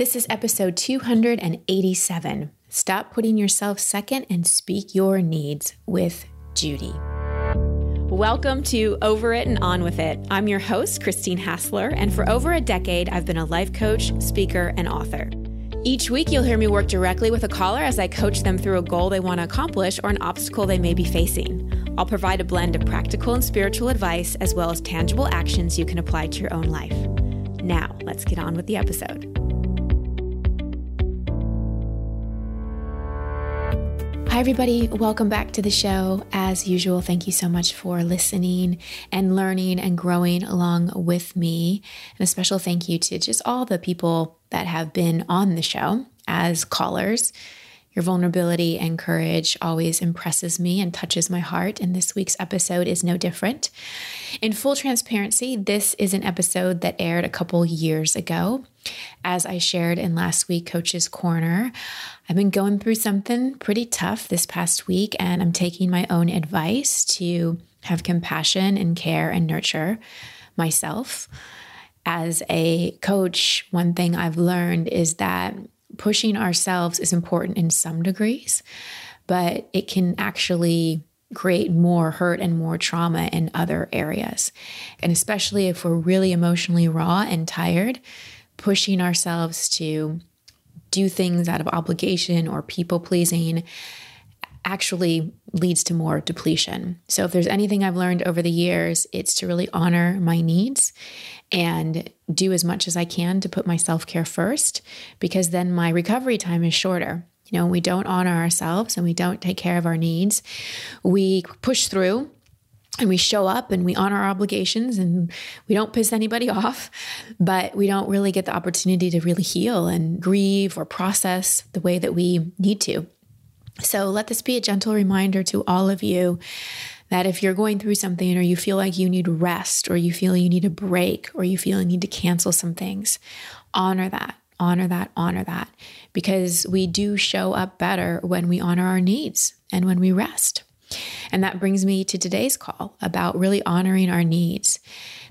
This is episode 287. Stop putting yourself second and speak your needs with Judy. Welcome to Over It and On With It. I'm your host, Christine Hassler, and for over a decade, I've been a life coach, speaker, and author. Each week, you'll hear me work directly with a caller as I coach them through a goal they want to accomplish or an obstacle they may be facing. I'll provide a blend of practical and spiritual advice as well as tangible actions you can apply to your own life. Now, let's get on with the episode. Hi, everybody. Welcome back to the show. As usual, thank you so much for listening and learning and growing along with me. And a special thank you to just all the people that have been on the show as callers. Your vulnerability and courage always impresses me and touches my heart, and this week's episode is no different. In full transparency, this is an episode that aired a couple years ago. As I shared in last week, Coach's Corner, I've been going through something pretty tough this past week, and I'm taking my own advice to have compassion and care and nurture myself. As a coach, one thing I've learned is that pushing ourselves is important in some degrees, but it can actually create more hurt and more trauma in other areas. And especially if we're really emotionally raw and tired, pushing ourselves to do things out of obligation or people pleasing actually leads to more depletion. So, if there's anything I've learned over the years, it's to really honor my needs and do as much as I can to put my self care first, because then my recovery time is shorter. You know, we don't honor ourselves and we don't take care of our needs. We push through and we show up and we honor our obligations and we don't piss anybody off, but we don't really get the opportunity to really heal and grieve or process the way that we need to. So let this be a gentle reminder to all of you that if you're going through something or you feel like you need rest or you feel you need a break or you feel you need to cancel some things, honor that, honor that, honor that, because we do show up better when we honor our needs and when we rest. And that brings me to today's call about really honoring our needs.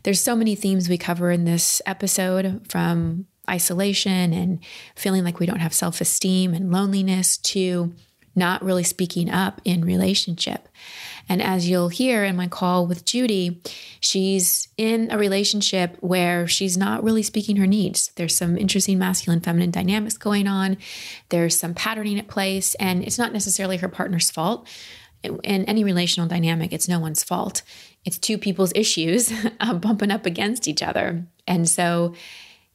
There's so many themes we cover in this episode from isolation and feeling like we don't have self esteem and loneliness to not really speaking up in relationship. And as you'll hear in my call with Judy, she's in a relationship where she's not really speaking her needs. There's some interesting masculine feminine dynamics going on, there's some patterning at place, and it's not necessarily her partner's fault. In any relational dynamic, it's no one's fault. It's two people's issues uh, bumping up against each other. And so,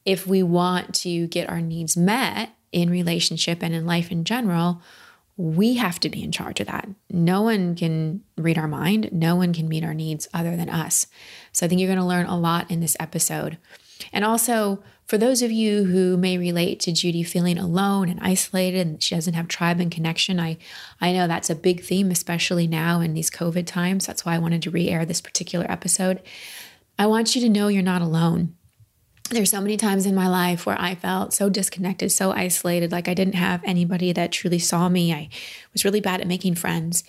if we want to get our needs met in relationship and in life in general, we have to be in charge of that. No one can read our mind, no one can meet our needs other than us. So I think you're going to learn a lot in this episode. And also, for those of you who may relate to Judy feeling alone and isolated and she doesn't have tribe and connection, I, I know that's a big theme, especially now in these COVID times. That's why I wanted to re air this particular episode. I want you to know you're not alone there's so many times in my life where I felt so disconnected, so isolated, like I didn't have anybody that truly saw me. I was really bad at making friends.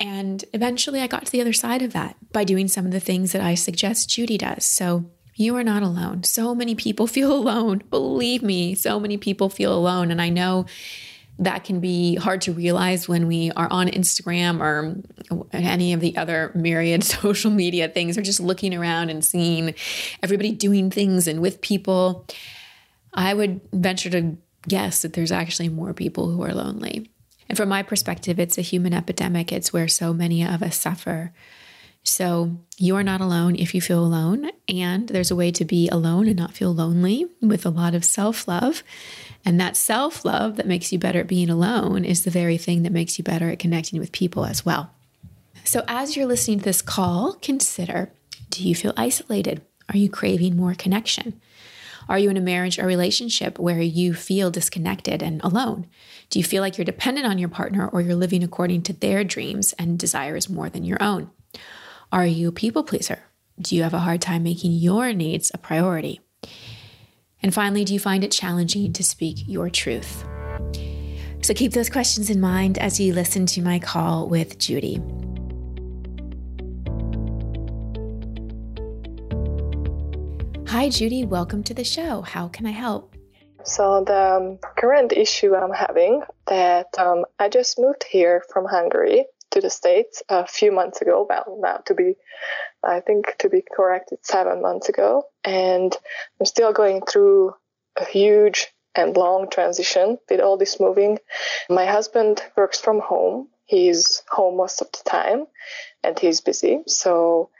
And eventually I got to the other side of that by doing some of the things that I suggest Judy does. So you are not alone. So many people feel alone. Believe me, so many people feel alone. And I know that can be hard to realize when we are on Instagram or any of the other myriad social media things or just looking around and seeing everybody doing things and with people. I would venture to guess that there's actually more people who are lonely. And from my perspective, it's a human epidemic. It's where so many of us suffer. So you are not alone if you feel alone. And there's a way to be alone and not feel lonely with a lot of self love. And that self love that makes you better at being alone is the very thing that makes you better at connecting with people as well. So, as you're listening to this call, consider do you feel isolated? Are you craving more connection? Are you in a marriage or relationship where you feel disconnected and alone? Do you feel like you're dependent on your partner or you're living according to their dreams and desires more than your own? Are you a people pleaser? Do you have a hard time making your needs a priority? And finally, do you find it challenging to speak your truth? So keep those questions in mind as you listen to my call with Judy. Hi, Judy. Welcome to the show. How can I help? So the um, current issue I'm having that um, I just moved here from Hungary to the States a few months ago. Well, now to be, I think to be correct, it's seven months ago. And I'm still going through a huge and long transition with all this moving. My husband works from home. He's home most of the time and he's busy. So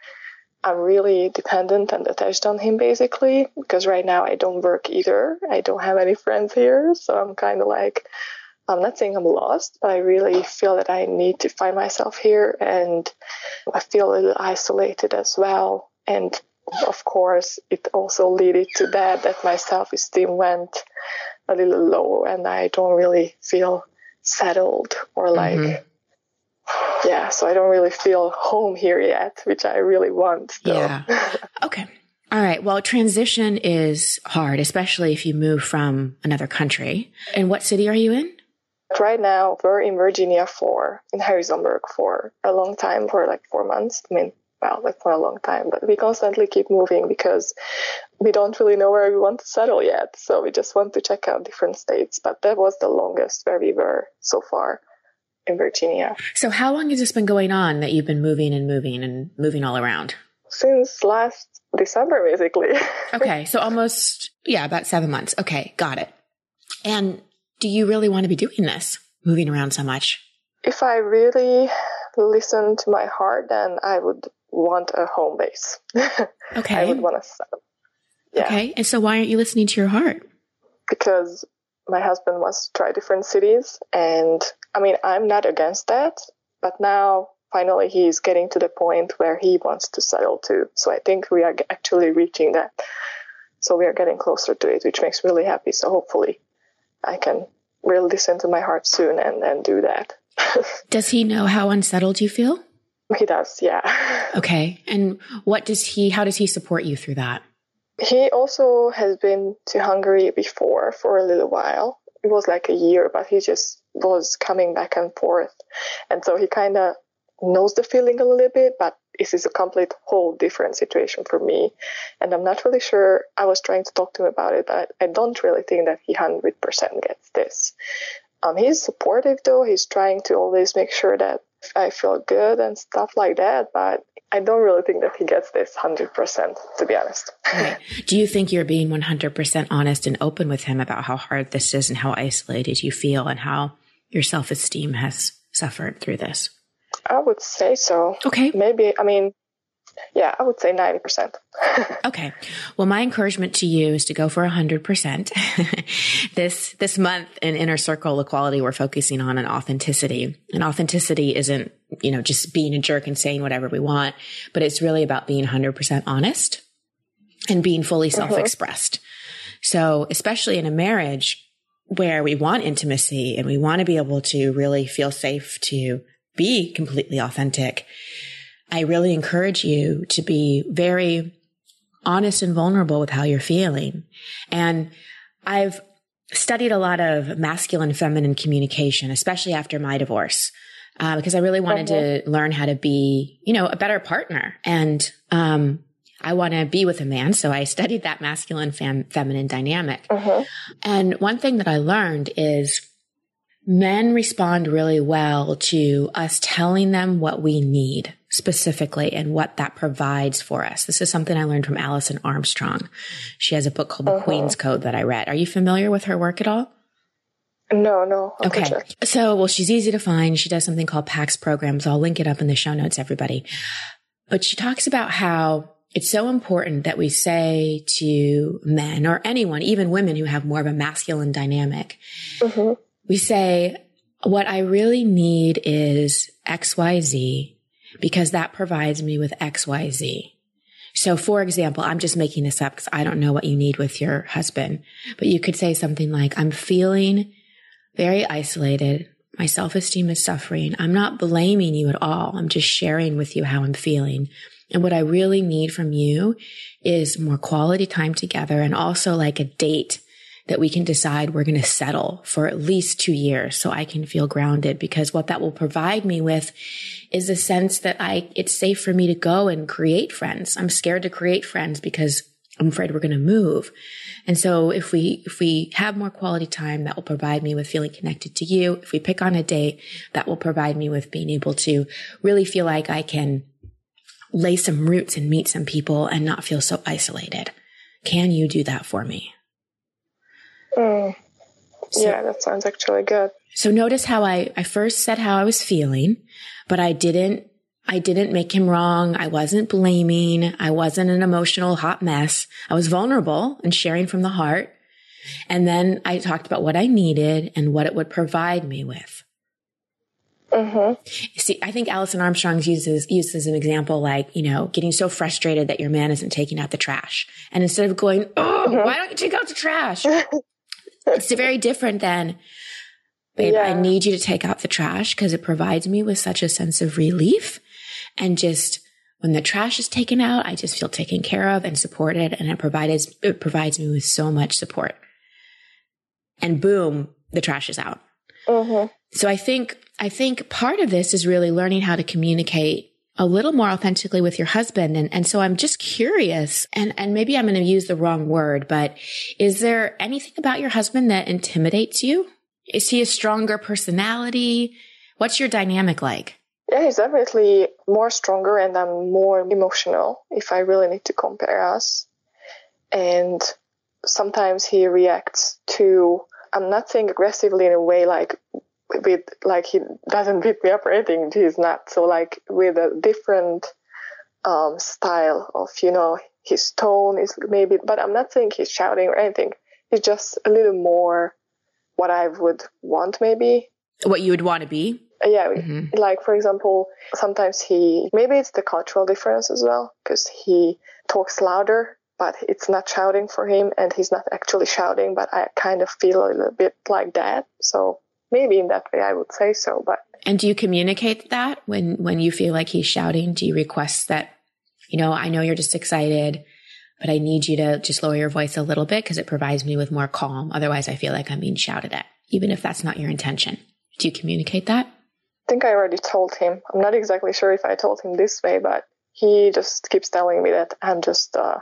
I'm really dependent and attached on him basically because right now I don't work either. I don't have any friends here. So I'm kind of like, I'm not saying I'm lost, but I really feel that I need to find myself here and I feel a little isolated as well. And of course, it also led to that, that my self-esteem went a little low and I don't really feel settled or like, mm-hmm. yeah, so I don't really feel home here yet, which I really want. Yeah. okay. All right. Well, transition is hard, especially if you move from another country. And what city are you in? Right now, we're in Virginia for, in Harrisonburg for a long time, for like four months. I mean, well, like for a long time, but we constantly keep moving because we don't really know where we want to settle yet. So we just want to check out different states. But that was the longest where we were so far in Virginia. So how long has this been going on that you've been moving and moving and moving all around? Since last December, basically. okay. So almost, yeah, about seven months. Okay. Got it. And do you really want to be doing this, moving around so much? If I really listen to my heart, then I would want a home base. Okay. I would want to settle. Yeah. Okay. And so why aren't you listening to your heart? Because my husband wants to try different cities. And I mean, I'm not against that, but now finally he's getting to the point where he wants to settle too. So I think we are actually reaching that. So we are getting closer to it, which makes me really happy. So hopefully I can really listen to my heart soon and, and do that. Does he know how unsettled you feel? He does, yeah. Okay. And what does he, how does he support you through that? He also has been to Hungary before for a little while. It was like a year, but he just was coming back and forth. And so he kind of knows the feeling a little bit, but this is a complete whole different situation for me. And I'm not really sure. I was trying to talk to him about it, but I don't really think that he 100% gets this. Um, he's supportive though. He's trying to always make sure that I feel good and stuff like that. But I don't really think that he gets this 100%, to be honest. Do you think you're being 100% honest and open with him about how hard this is and how isolated you feel and how your self esteem has suffered through this? I would say so. Okay. Maybe, I mean, yeah, I would say 90%. okay. Well, my encouragement to you is to go for 100%. this, this month in Inner Circle Equality, we're focusing on an authenticity. And authenticity isn't, you know, just being a jerk and saying whatever we want, but it's really about being 100% honest and being fully uh-huh. self-expressed. Mm-hmm. So, especially in a marriage where we want intimacy and we want to be able to really feel safe to be completely authentic, I really encourage you to be very honest and vulnerable with how you're feeling. And I've studied a lot of masculine feminine communication, especially after my divorce. Uh, because I really wanted to learn how to be, you know, a better partner. And, um, I want to be with a man. So I studied that masculine fem- feminine dynamic. Uh-huh. And one thing that I learned is men respond really well to us telling them what we need specifically and what that provides for us. This is something I learned from Alison Armstrong. She has a book called The uh-huh. Queen's Code that I read. Are you familiar with her work at all? No, no. Okay. So, well, she's easy to find. She does something called PAX programs. I'll link it up in the show notes, everybody. But she talks about how it's so important that we say to men or anyone, even women who have more of a masculine dynamic, mm-hmm. We say, what I really need is XYZ because that provides me with XYZ. So for example, I'm just making this up because I don't know what you need with your husband, but you could say something like, I'm feeling very isolated. My self esteem is suffering. I'm not blaming you at all. I'm just sharing with you how I'm feeling. And what I really need from you is more quality time together and also like a date that we can decide we're going to settle for at least two years so I can feel grounded because what that will provide me with is a sense that I, it's safe for me to go and create friends. I'm scared to create friends because I'm afraid we're going to move. And so if we, if we have more quality time, that will provide me with feeling connected to you. If we pick on a date, that will provide me with being able to really feel like I can lay some roots and meet some people and not feel so isolated. Can you do that for me? Mm. So, yeah, that sounds actually good. So notice how I, I first said how I was feeling, but I didn't, I didn't make him wrong. I wasn't blaming. I wasn't an emotional hot mess. I was vulnerable and sharing from the heart. And then I talked about what I needed and what it would provide me with. Mm-hmm. See, I think Alison Armstrong uses uses an example like you know getting so frustrated that your man isn't taking out the trash, and instead of going, "Oh, mm-hmm. why don't you take out the trash?" it's very different than, "Babe, yeah. I need you to take out the trash because it provides me with such a sense of relief, and just when the trash is taken out, I just feel taken care of and supported, and it provides it provides me with so much support." And boom, the trash is out. Mm-hmm. So I think I think part of this is really learning how to communicate a little more authentically with your husband. And, and so I'm just curious, and, and maybe I'm going to use the wrong word, but is there anything about your husband that intimidates you? Is he a stronger personality? What's your dynamic like? Yeah, he's definitely more stronger and I'm more emotional if I really need to compare us. And sometimes he reacts to, I'm not saying aggressively in a way like with like he doesn't beat me up or anything. He's not. So like with a different um, style of you know his tone is maybe, but I'm not saying he's shouting or anything. He's just a little more what I would want maybe. What you would want to be. Yeah, mm-hmm. like for example, sometimes he maybe it's the cultural difference as well because he talks louder but it's not shouting for him and he's not actually shouting but i kind of feel a little bit like that so maybe in that way I would say so. But and do you communicate that when when you feel like he's shouting? Do you request that? You know, I know you're just excited, but I need you to just lower your voice a little bit because it provides me with more calm. Otherwise, I feel like I'm being shouted at, even if that's not your intention. Do you communicate that? I think I already told him. I'm not exactly sure if I told him this way, but he just keeps telling me that I'm just uh,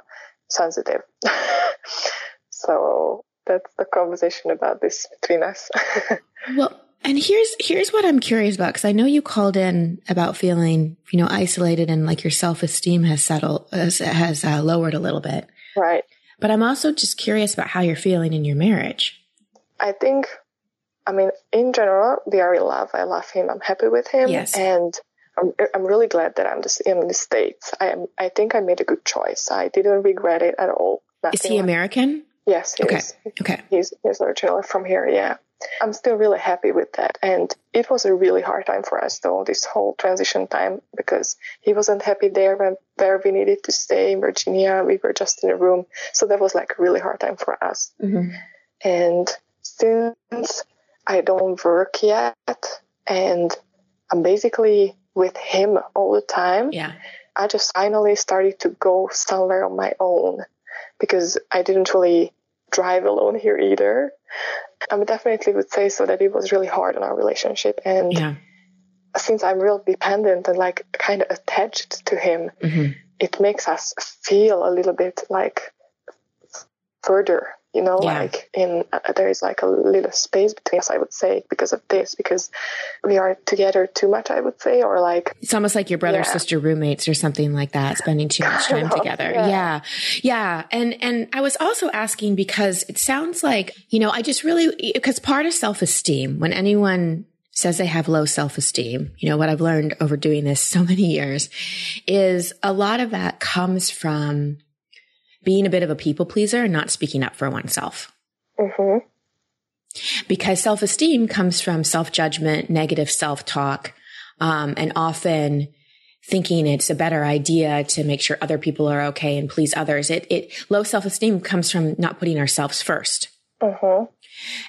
sensitive. so that's the conversation about this between us. well, and here's here's what I'm curious about because I know you called in about feeling you know isolated and like your self esteem has settled has, has uh, lowered a little bit. Right. But I'm also just curious about how you're feeling in your marriage. I think, I mean, in general, we are in love. I love him. I'm happy with him. Yes. And I'm, I'm really glad that I'm just in the States. I am, I think I made a good choice. I didn't regret it at all. Nothing is he American? Yes. He okay. Is. Okay. He's, he's originally from here. Yeah. I'm still really happy with that. And it was a really hard time for us though, this whole transition time, because he wasn't happy there when, where we needed to stay in Virginia. We were just in a room. So that was like a really hard time for us. Mm-hmm. And since I don't work yet and I'm basically with him all the time, yeah. I just finally started to go somewhere on my own because I didn't really drive alone here either. I definitely would say so that it was really hard on our relationship. And yeah. since I'm real dependent and like kind of attached to him, mm-hmm. it makes us feel a little bit like further you know yeah. like in uh, there is like a little space between us i would say because of this because we are together too much i would say or like it's almost like your brother yeah. sister roommates or something like that spending too much time together yeah. yeah yeah and and i was also asking because it sounds like you know i just really because part of self-esteem when anyone says they have low self-esteem, you know, what I've learned over doing this so many years is a lot of that comes from being a bit of a people pleaser and not speaking up for oneself. Mm-hmm. Because self esteem comes from self judgment, negative self talk, um, and often thinking it's a better idea to make sure other people are okay and please others. It, it low self esteem comes from not putting ourselves 1st mm-hmm.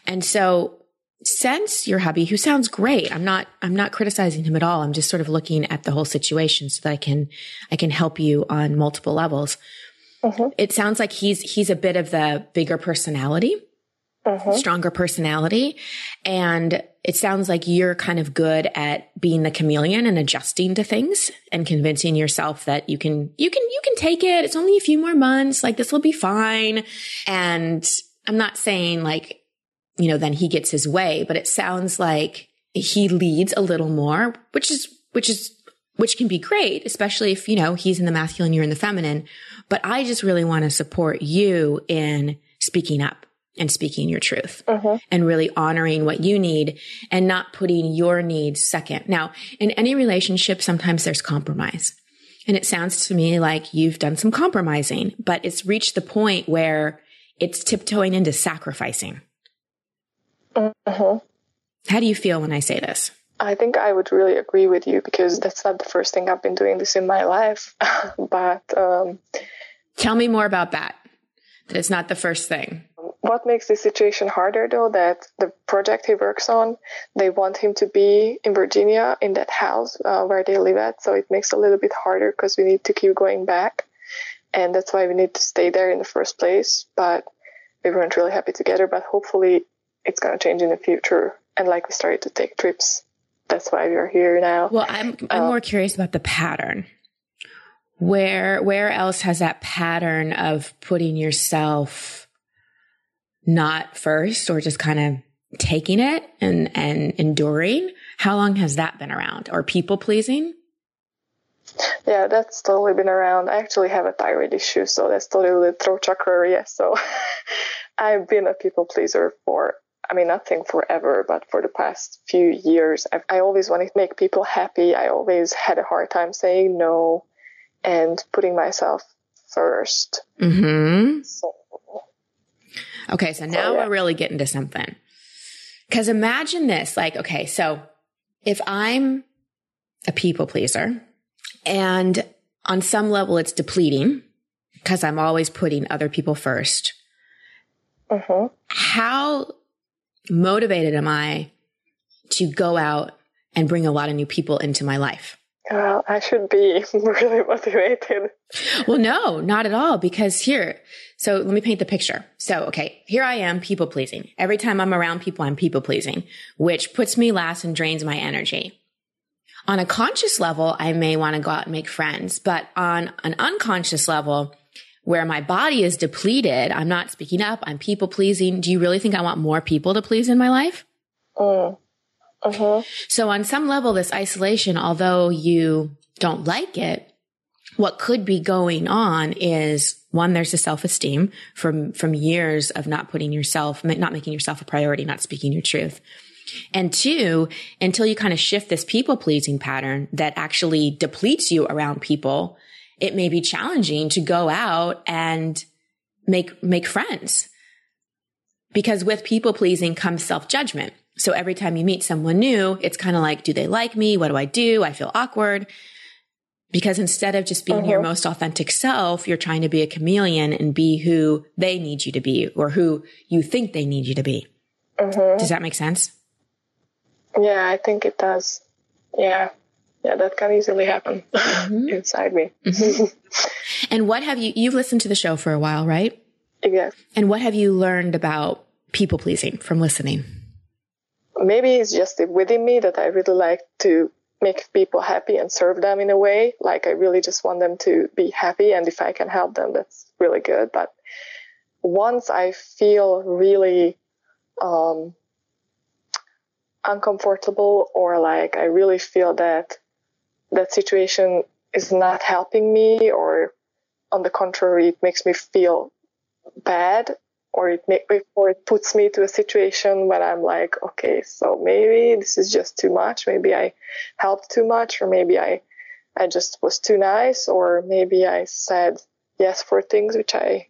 And so since your hubby, who sounds great, I'm not, I'm not criticizing him at all. I'm just sort of looking at the whole situation so that I can, I can help you on multiple levels. Mm-hmm. It sounds like he's he's a bit of the bigger personality. mm-hmm. stronger personality. And it sounds like you're kind of good at being the chameleon and adjusting to things and convincing yourself that you can, you can, you can take it. It's only a few more months. Like this will be fine. And I'm not saying like, you know, then he gets his way, but it sounds like he leads a little more, which is, which is, which can be great, especially if, you know, he's in the masculine, you're in the feminine. But I just really want to support you in speaking up and speaking your truth uh-huh. and really honoring what you need and not putting your needs second. Now, in any relationship, sometimes there's compromise. And it sounds to me like you've done some compromising, but it's reached the point where it's tiptoeing into sacrificing. Uh-huh. How do you feel when I say this? I think I would really agree with you because that's not the first thing I've been doing this in my life. but um, tell me more about that. That it's not the first thing. What makes this situation harder, though, that the project he works on, they want him to be in Virginia in that house uh, where they live at. So it makes it a little bit harder because we need to keep going back. And that's why we need to stay there in the first place. But we weren't really happy together. But hopefully it's going to change in the future. And like we started to take trips. That's why we are here now. Well, I'm, I'm um, more curious about the pattern. Where where else has that pattern of putting yourself not first or just kind of taking it and and enduring? How long has that been around? Or people pleasing? Yeah that's totally been around. I actually have a thyroid issue so that's totally the throat chakra area. So i've been a people pleaser for I mean, nothing forever, but for the past few years, I've, I always wanted to make people happy. I always had a hard time saying no and putting myself 1st mm-hmm. so, okay, so now so, yeah. we're really getting to something. Because imagine this like, okay, so if I'm a people pleaser and on some level it's depleting because I'm always putting other people 1st mm-hmm. How motivated am I to go out and bring a lot of new people into my life? Well, I should be really motivated. Well, no, not at all. Because here, so let me paint the picture. So, okay, here I am people pleasing. Every time I'm around people, I'm people pleasing, which puts me last and drains my energy. On a conscious level, I may want to go out and make friends, but on an unconscious level, where my body is depleted, I'm not speaking up, I'm people pleasing. Do you really think I want more people to please in my life? Mm. Uh-huh. So on some level, this isolation, although you don't like it, what could be going on is one, there's a self-esteem from, from years of not putting yourself, not making yourself a priority, not speaking your truth. And two, until you kind of shift this people pleasing pattern that actually depletes you around people, it may be challenging to go out and make, make friends. Because with people pleasing comes self judgment. So every time you meet someone new, it's kind of like, do they like me? What do I do? I feel awkward. Because instead of just being your uh-huh. most authentic self, you're trying to be a chameleon and be who they need you to be or who you think they need you to be. Uh-huh. Does that make sense? Yeah, I think it does. Yeah. Yeah, that can easily happen mm-hmm. inside me. Mm-hmm. and what have you, you've listened to the show for a while, right? Yes. And what have you learned about people pleasing from listening? maybe it's just within me that I really like to make people happy and serve them in a way. Like I really just want them to be happy. And if I can help them, that's really good. But once I feel really, um, uncomfortable or like I really feel that that situation is not helping me or on the contrary, it makes me feel bad or it make, or it puts me to a situation where I'm like, okay, so maybe this is just too much. Maybe I helped too much, or maybe I, I just was too nice, or maybe I said yes for things which I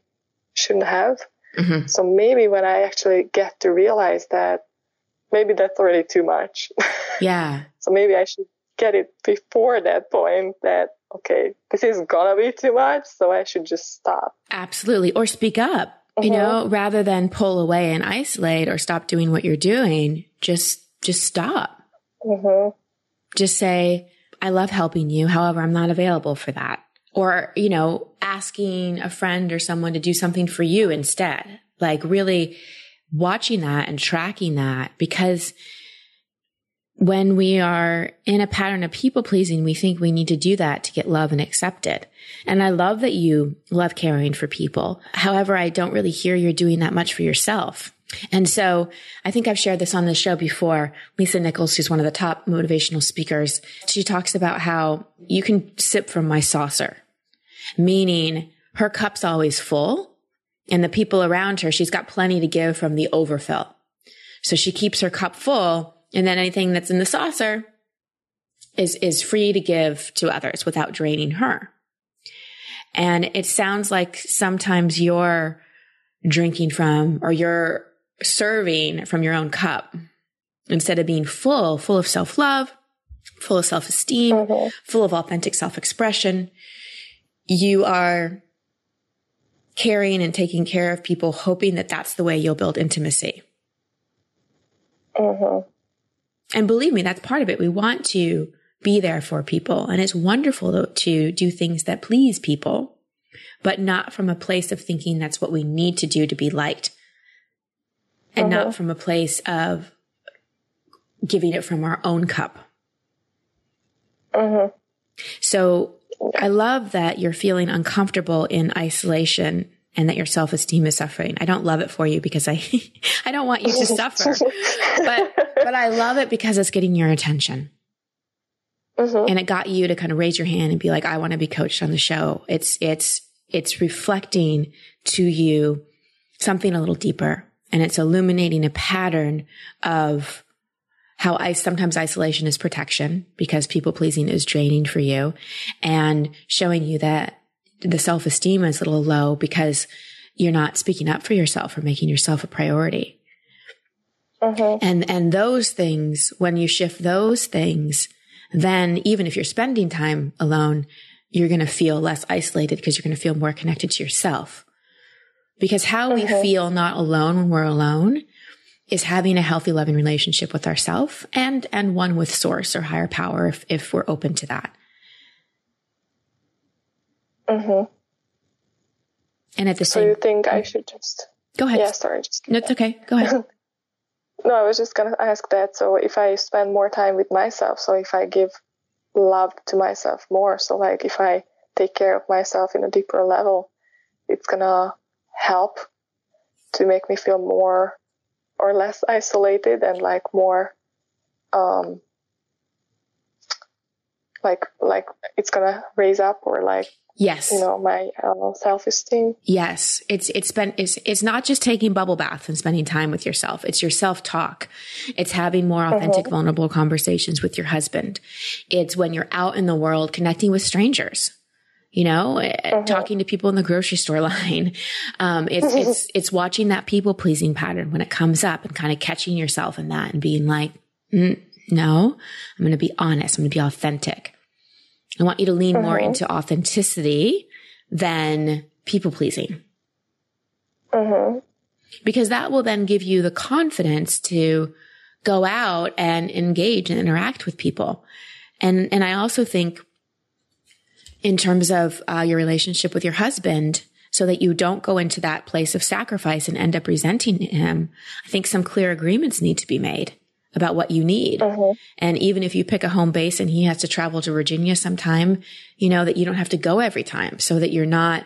shouldn't have. Mm-hmm. So maybe when I actually get to realize that, maybe that's already too much. Yeah. so maybe I should get it before that point that okay, this is gonna be too much, so I should just stop. Absolutely. Or speak up you know, uh-huh. rather than pull away and isolate or stop doing what you're doing, just, just stop. Uh-huh. Just say, I love helping you. However, I'm not available for that. Or, you know, asking a friend or someone to do something for you instead. Like really watching that and tracking that because when we are in a pattern of people pleasing, we think we need to do that to get love and accepted. And I love that you love caring for people. However, I don't really hear you're doing that much for yourself. And so I think I've shared this on the show before. Lisa Nichols, who's one of the top motivational speakers, she talks about how you can sip from my saucer, meaning her cup's always full and the people around her, she's got plenty to give from the overfill. So she keeps her cup full and then anything that's in the saucer is, is free to give to others without draining her. And it sounds like sometimes you're drinking from or you're serving from your own cup instead of being full, full of self love, full of self esteem, mm-hmm. full of authentic self expression. You are caring and taking care of people, hoping that that's the way you'll build intimacy. Mm-hmm. And believe me, that's part of it. We want to be there for people. And it's wonderful to, to do things that please people, but not from a place of thinking that's what we need to do to be liked and uh-huh. not from a place of giving it from our own cup. Uh-huh. So I love that you're feeling uncomfortable in isolation and that your self-esteem is suffering. I don't love it for you because I I don't want you to suffer. But but I love it because it's getting your attention. Uh-huh. And it got you to kind of raise your hand and be like, I want to be coached on the show. It's it's it's reflecting to you something a little deeper and it's illuminating a pattern of how I sometimes isolation is protection because people pleasing is draining for you and showing you that the self esteem is a little low because you're not speaking up for yourself or making yourself a priority. Mm-hmm. And, and those things, when you shift those things, then even if you're spending time alone, you're going to feel less isolated because you're going to feel more connected to yourself. Because how we mm-hmm. feel not alone when we're alone is having a healthy, loving relationship with ourself and, and one with source or higher power if, if we're open to that. Mm-hmm. And at the same, so you think I should just go ahead? Yeah, sorry. Just no, it's okay. Go ahead. no, I was just gonna ask that. So if I spend more time with myself, so if I give love to myself more, so like if I take care of myself in a deeper level, it's gonna help to make me feel more or less isolated and like more um like like it's gonna raise up or like yes you know my uh, self-esteem yes it's it's been it's it's not just taking bubble baths and spending time with yourself it's your self-talk it's having more authentic mm-hmm. vulnerable conversations with your husband it's when you're out in the world connecting with strangers you know, uh-huh. talking to people in the grocery store line. Um, it's, it's, it's watching that people pleasing pattern when it comes up and kind of catching yourself in that and being like, mm, no, I'm going to be honest. I'm going to be authentic. I want you to lean uh-huh. more into authenticity than people pleasing. Uh-huh. Because that will then give you the confidence to go out and engage and interact with people. And, and I also think in terms of uh, your relationship with your husband so that you don't go into that place of sacrifice and end up resenting him. I think some clear agreements need to be made about what you need. Mm-hmm. And even if you pick a home base and he has to travel to Virginia sometime, you know, that you don't have to go every time so that you're not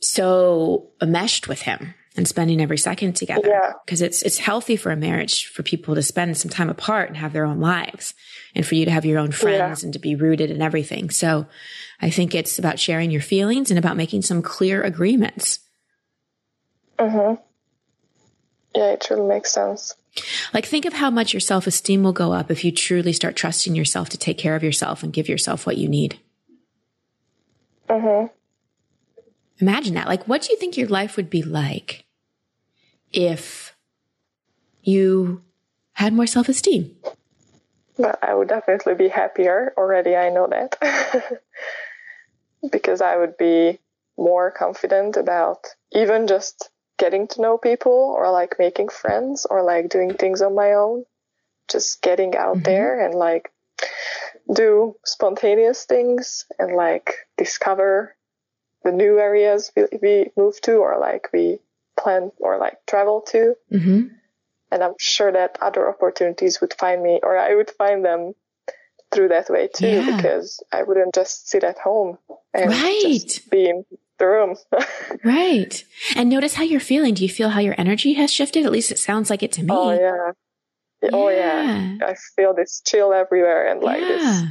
so meshed with him and spending every second together. Yeah. Cause it's, it's healthy for a marriage for people to spend some time apart and have their own lives and for you to have your own friends yeah. and to be rooted in everything. So I think it's about sharing your feelings and about making some clear agreements. Mm-hmm. Yeah, it truly makes sense. Like think of how much your self-esteem will go up if you truly start trusting yourself to take care of yourself and give yourself what you need. Mm-hmm. Imagine that. Like, what do you think your life would be like if you had more self esteem? Well, I would definitely be happier. Already, I know that. because I would be more confident about even just getting to know people or like making friends or like doing things on my own. Just getting out mm-hmm. there and like do spontaneous things and like discover the new areas we, we move to or like we plan or like travel to. Mm-hmm. And I'm sure that other opportunities would find me or I would find them through that way too, Yeah. because I wouldn't just sit at home and Right. just be in the room. Right. And notice how you're feeling. Do you feel how your energy has shifted? At least it sounds like it to me. oh yeah. Oh, yeah, Oh yeah. I feel this chill everywhere and like this Yeah.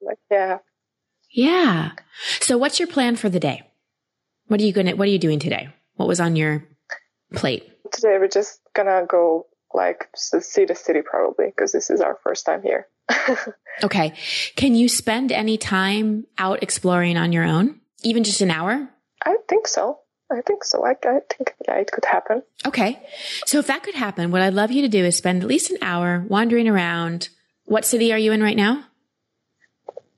like yeah. Yeah. So what's your plan for the day? What are you gonna what are you doing today? What was on your plate? Today we're just gonna go like see the city probably because this is our first time here. Okay. Can you spend any time out exploring on your own? Even just an hour? I think so. I think so. I, I think yeah, it could happen. Okay. So if that could happen, what I'd love you to do is spend at least an hour wandering around. What city are you in right now?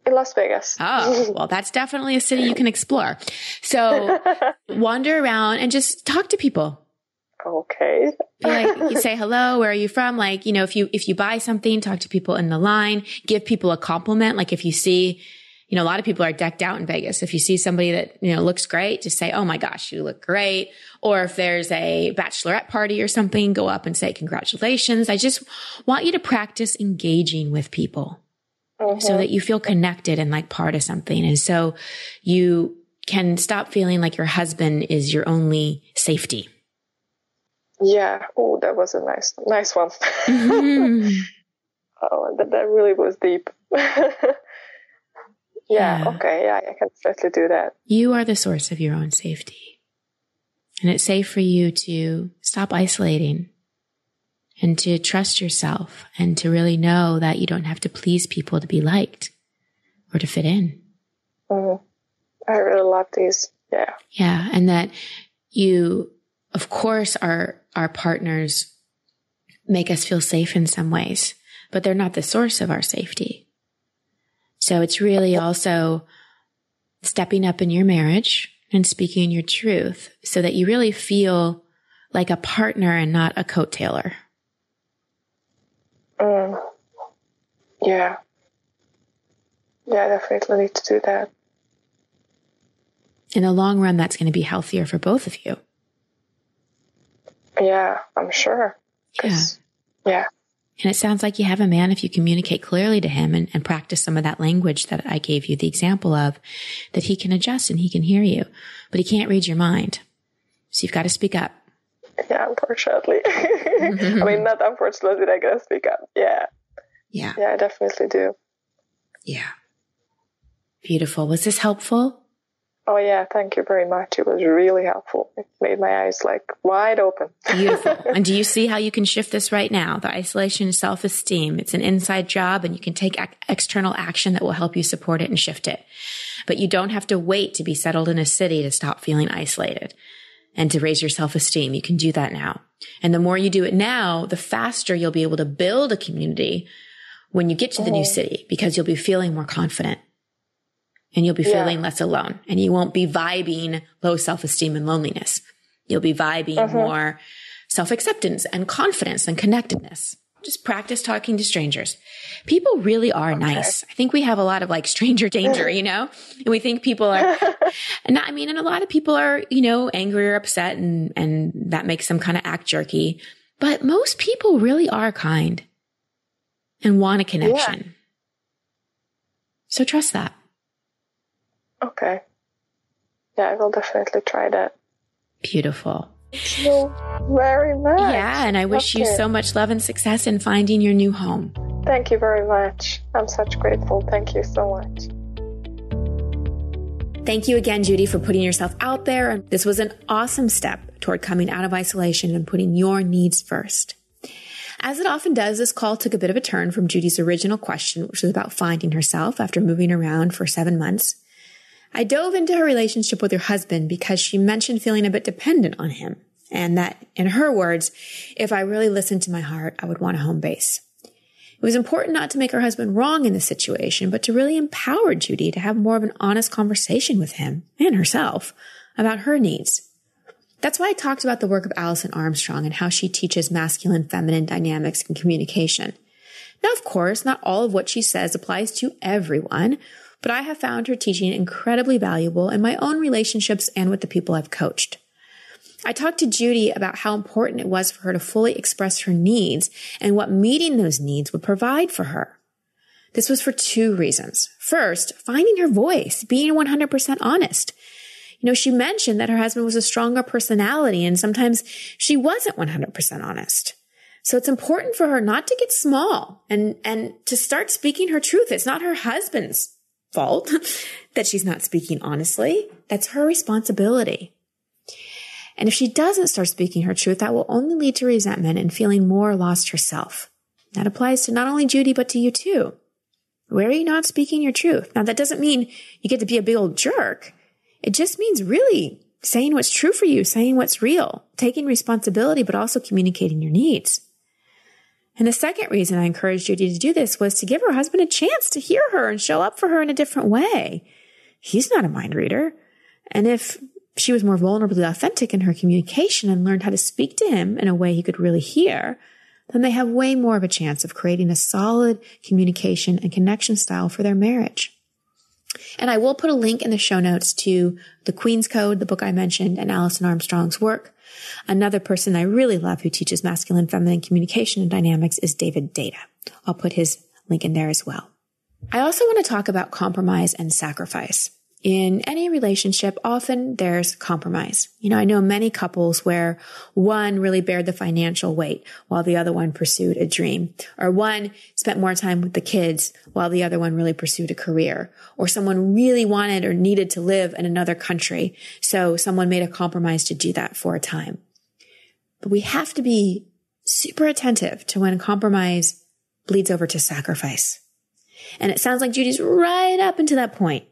In Las Vegas. Oh, well, that's definitely a city you can explore. So wander around and just talk to people. okay. Like, you say hello. Where are you from? Like, you know, if you, if you buy something, talk to people in the line, give people a compliment. Like if you see, you know, a lot of people are decked out in Vegas. If you see somebody that, you know, looks great, just say, Oh my gosh, you look great. Or if there's a bachelorette party or something, go up and say, congratulations. I just want you to practice engaging with people so that you feel connected and like part of something. And so you can stop feeling like your husband is your only safety. Yeah. Oh, that was a nice, nice one. Mhm. oh, that, that really was deep. yeah, Yeah. Okay. Yeah, I can definitely do that. You are the source of your own safety. And it's safe for you to stop isolating and to trust yourself and to really know that you don't have to please people to be liked or to fit in. Mhm. I really love these. Yeah. Yeah. And that you, of course, our, our partners make us feel safe in some ways, but they're not the source of our safety. So it's really also stepping up in your marriage and speaking your truth so that you really feel like a partner and not a coat tailor. Mm. Yeah. Yeah, I definitely need to do that. In the long run, that's going to be healthier for both of you. Yeah, I'm sure. Yeah. Yeah. And it sounds like you have a man, if you communicate clearly to him and, and practice some of that language that I gave you the example of, that he can adjust and he can hear you, but he can't read your mind. So you've got to speak up. Yeah, unfortunately. I mean, not unfortunately, I gotta speak up. Yeah. Yeah. Yeah, I definitely do. Yeah. Beautiful. Was this helpful? Oh, yeah, thank you very much. It was really helpful. It made my eyes like wide open. Beautiful. and do you see how you can shift this right now? The isolation is self esteem. It's an inside job and you can take ac- external action that will help you support it and shift it. But you don't have to wait to be settled in a city to stop feeling isolated and to raise your self esteem. You can do that now. And the more you do it now, the faster you'll be able to build a community when you get to the new oh. city because you'll be feeling more confident and you'll be Yeah. feeling less alone and you won't be vibing low self esteem and loneliness. You'll be vibing uh-huh. more self acceptance and confidence and connectedness. Just practice talking to strangers. People really are nice. I think we have a lot of like stranger mm. danger, you know, and we think people are, and I mean, and a lot of people are, you know, angry or upset and, and that makes them kind of act jerky. But most people really are kind and want a connection. So trust that. Okay. Yeah, I will definitely try that. Beautiful. Thank you very much. Yeah. And I wish you so much love and success in finding your new home. Thank you very much. I'm such grateful. Thank you so much. Thank you again, Judy, for putting yourself out there. This was an awesome step toward coming out of isolation and putting your needs first. As it often does, this call took a bit of a turn from Judy's original question, which was about finding herself after moving around for seven months. I dove into her relationship with her husband because she mentioned feeling a bit dependent on him, and that, in her words, if I really listened to my heart, I would want a home base. It was important not to make her husband wrong in this situation, but to really empower Judy to have more of an honest conversation with him and herself about her needs. That's why I talked about the work of Alison Armstrong and how she teaches masculine feminine dynamics and communication. Now, of course, not all of what she says applies to everyone, but I have found her teaching incredibly valuable in my own relationships and with the people I've coached. I talked to Judy about how important it was for her to fully express her needs and what meeting those needs would provide for her. This was for two reasons. First, finding her voice, being 100% honest. You know, she mentioned that her husband was a stronger personality and sometimes she wasn't 100% honest. So it's important for her not to get small and, and to start speaking her truth. It's not her husband's fault that she's not speaking honestly. That's her responsibility. And if she doesn't start speaking her truth, that will only lead to resentment and feeling more lost herself. That applies to not only Judy, but to you too. Where are you not speaking your truth? Now, that doesn't mean you get to be a big old jerk. It just means really saying what's true for you, saying what's real, taking responsibility, but also communicating your needs. And the second reason I encouraged Judy to do this was to give her husband a chance to hear her and show up for her in a different way. He's not a mind reader. And if she was more vulnerably authentic in her communication and learned how to speak to him in a way he could really hear, then they have way more of a chance of creating a solid communication and connection style for their marriage. And I will put a link in the show notes to The Queen's Code, the book I mentioned, and Alison Armstrong's work. Another person I really love who teaches masculine feminine communication and dynamics is David Deida. I'll put his link in there as well. I also want to talk about compromise and sacrifice in any relationship, often there's compromise. You know, I know many couples where one really bared the financial weight while the other one pursued a dream, or one spent more time with the kids while the other one really pursued a career, or someone really wanted or needed to live in another country. So someone made a compromise to do that for a time. But we have to be super attentive to when compromise bleeds over to sacrifice. And it sounds like Judy's right up into that point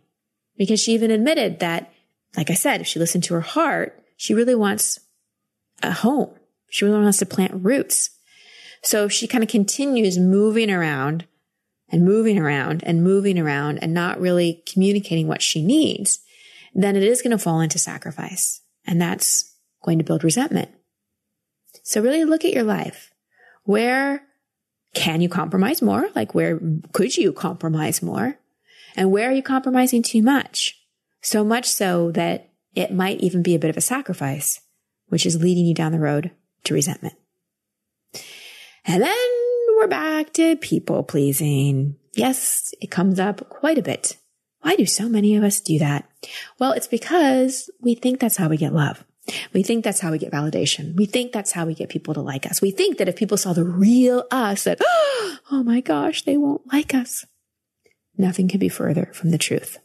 because she even admitted that, like I said, if she listened to her heart, she really wants a home. She really wants to plant roots. So if she kind of continues moving around and moving around and moving around and not really communicating what she needs, then it is going to fall into sacrifice. And that's going to build resentment. So really look at your life. Where can you compromise more? Like where could you compromise more? And where are you compromising too much? So much so that it might even be a bit of a sacrifice, which is leading you down the road to resentment. And then we're back to people pleasing. Yes, it comes up quite a bit. Why do so many of us do that? Well, it's because we think that's how we get love. We think that's how we get validation. We think that's how we get people to like us. We think that if people saw the real us, that, oh my gosh, they won't like us. Nothing can be further from the truth.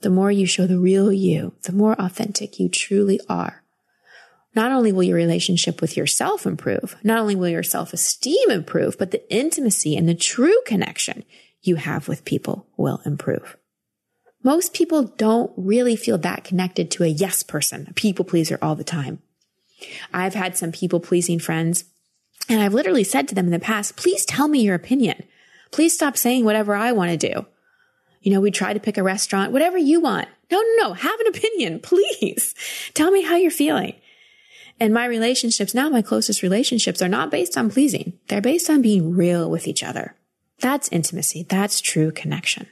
The more you show the real you, the more authentic you truly are. Not only will your relationship with yourself improve, not only will your self esteem improve, but the intimacy and the true connection you have with people will improve. Most people don't really feel that connected to a yes person, a people pleaser all the time. I've had some people pleasing friends and I've literally said to them in the past, please tell me your opinion. Please stop saying whatever I want to do. You know, we try to pick a restaurant, whatever you want. No, no, no. Have an opinion, please. Tell me how you're feeling. And my relationships now, my closest relationships are not based on pleasing. They're based on being real with each other. That's intimacy. That's true connection.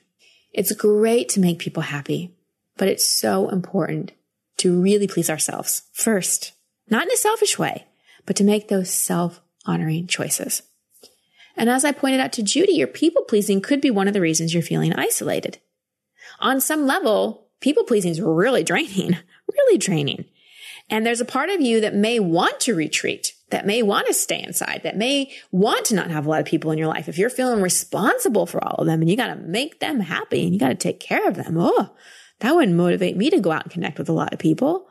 It's great to make people happy, but it's so important to really please ourselves first, not in a selfish way, but to make those self honoring choices. And as I pointed out to Judy, your people pleasing could be one of the reasons you're feeling isolated. On some level, people pleasing is really draining, really draining. And there's a part of you that may want to retreat, that may want to stay inside, that may want to not have a lot of people in your life. If you're feeling responsible for all of them and you got to make them happy and you got to take care of them, oh, that wouldn't motivate me to go out and connect with a lot of people.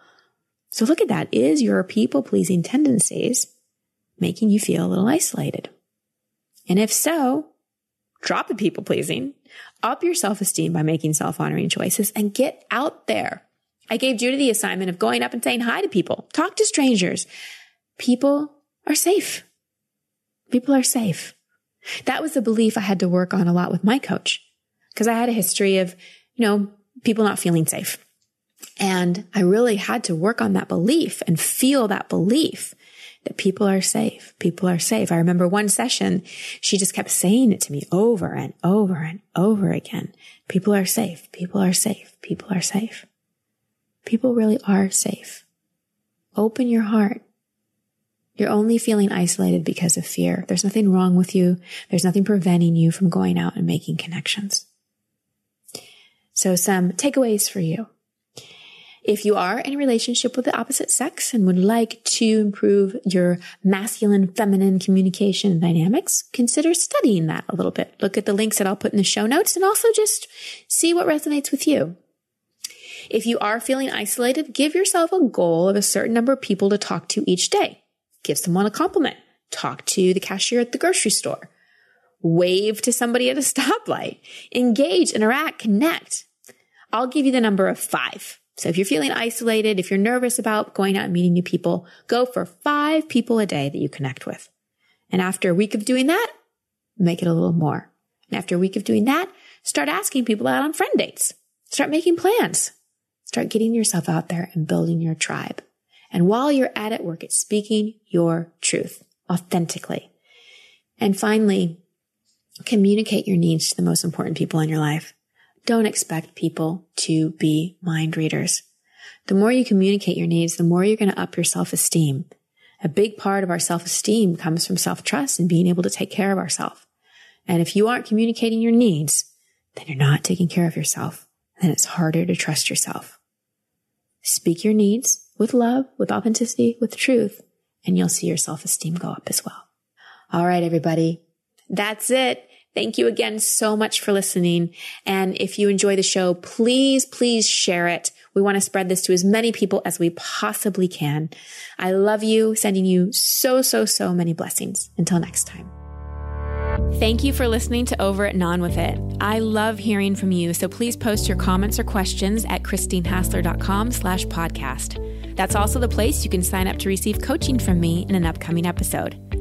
So look at that. Is your people pleasing tendencies making you feel a little isolated? And if so, drop the people pleasing, up your self esteem by making self honoring choices and get out there. I gave Judy the assignment of going up and saying hi to people, talk to strangers. People are safe. People are safe. That was the belief I had to work on a lot with my coach because I had a history of, you know, people not feeling safe. And I really had to work on that belief and feel that belief that people are safe. People are safe. I remember one session, she just kept saying it to me over and over and over again. People are safe. People are safe. People are safe. People really are safe. Open your heart. You're only feeling isolated because of fear. There's nothing wrong with you. There's nothing preventing you from going out and making connections. So some takeaways for you. If you are in a relationship with the opposite sex and would like to improve your masculine feminine communication dynamics, consider studying that a little bit. Look at the links that I'll put in the show notes and also just see what resonates with you. If you are feeling isolated, give yourself a goal of a certain number of people to talk to each day. Give someone a compliment. Talk to the cashier at the grocery store. Wave to somebody at a stoplight. Engage, interact, connect. I'll give you the number of five. So if you're feeling isolated, if you're nervous about going out and meeting new people, go for five people a day that you connect with. And after a week of doing that, make it a little more. And after a week of doing that, start asking people out on friend dates. Start making plans. Start getting yourself out there and building your tribe. And while you're at it, work at speaking your truth authentically. And finally, communicate your needs to the most important people in your life. Don't expect people to be mind readers. The more you communicate your needs, the more you're going to up your self esteem. A big part of our self esteem comes from self trust and being able to take care of ourselves. And if you aren't communicating your needs, then you're not taking care of yourself. Then it's harder to trust yourself. Speak your needs with love, with authenticity, with truth, and you'll see your self esteem go up as well. All right, everybody. That's it. Thank you again so much for listening. And if you enjoy the show, please, please share it. We want to spread this to as many people as we possibly can. I love you, sending you so, so, so many blessings. Until next time. Thank you for listening to Over It and On With It. I love hearing from you, so please post your comments or questions at christinehassler.com slash podcast. That's also the place you can sign up to receive coaching from me in an upcoming episode.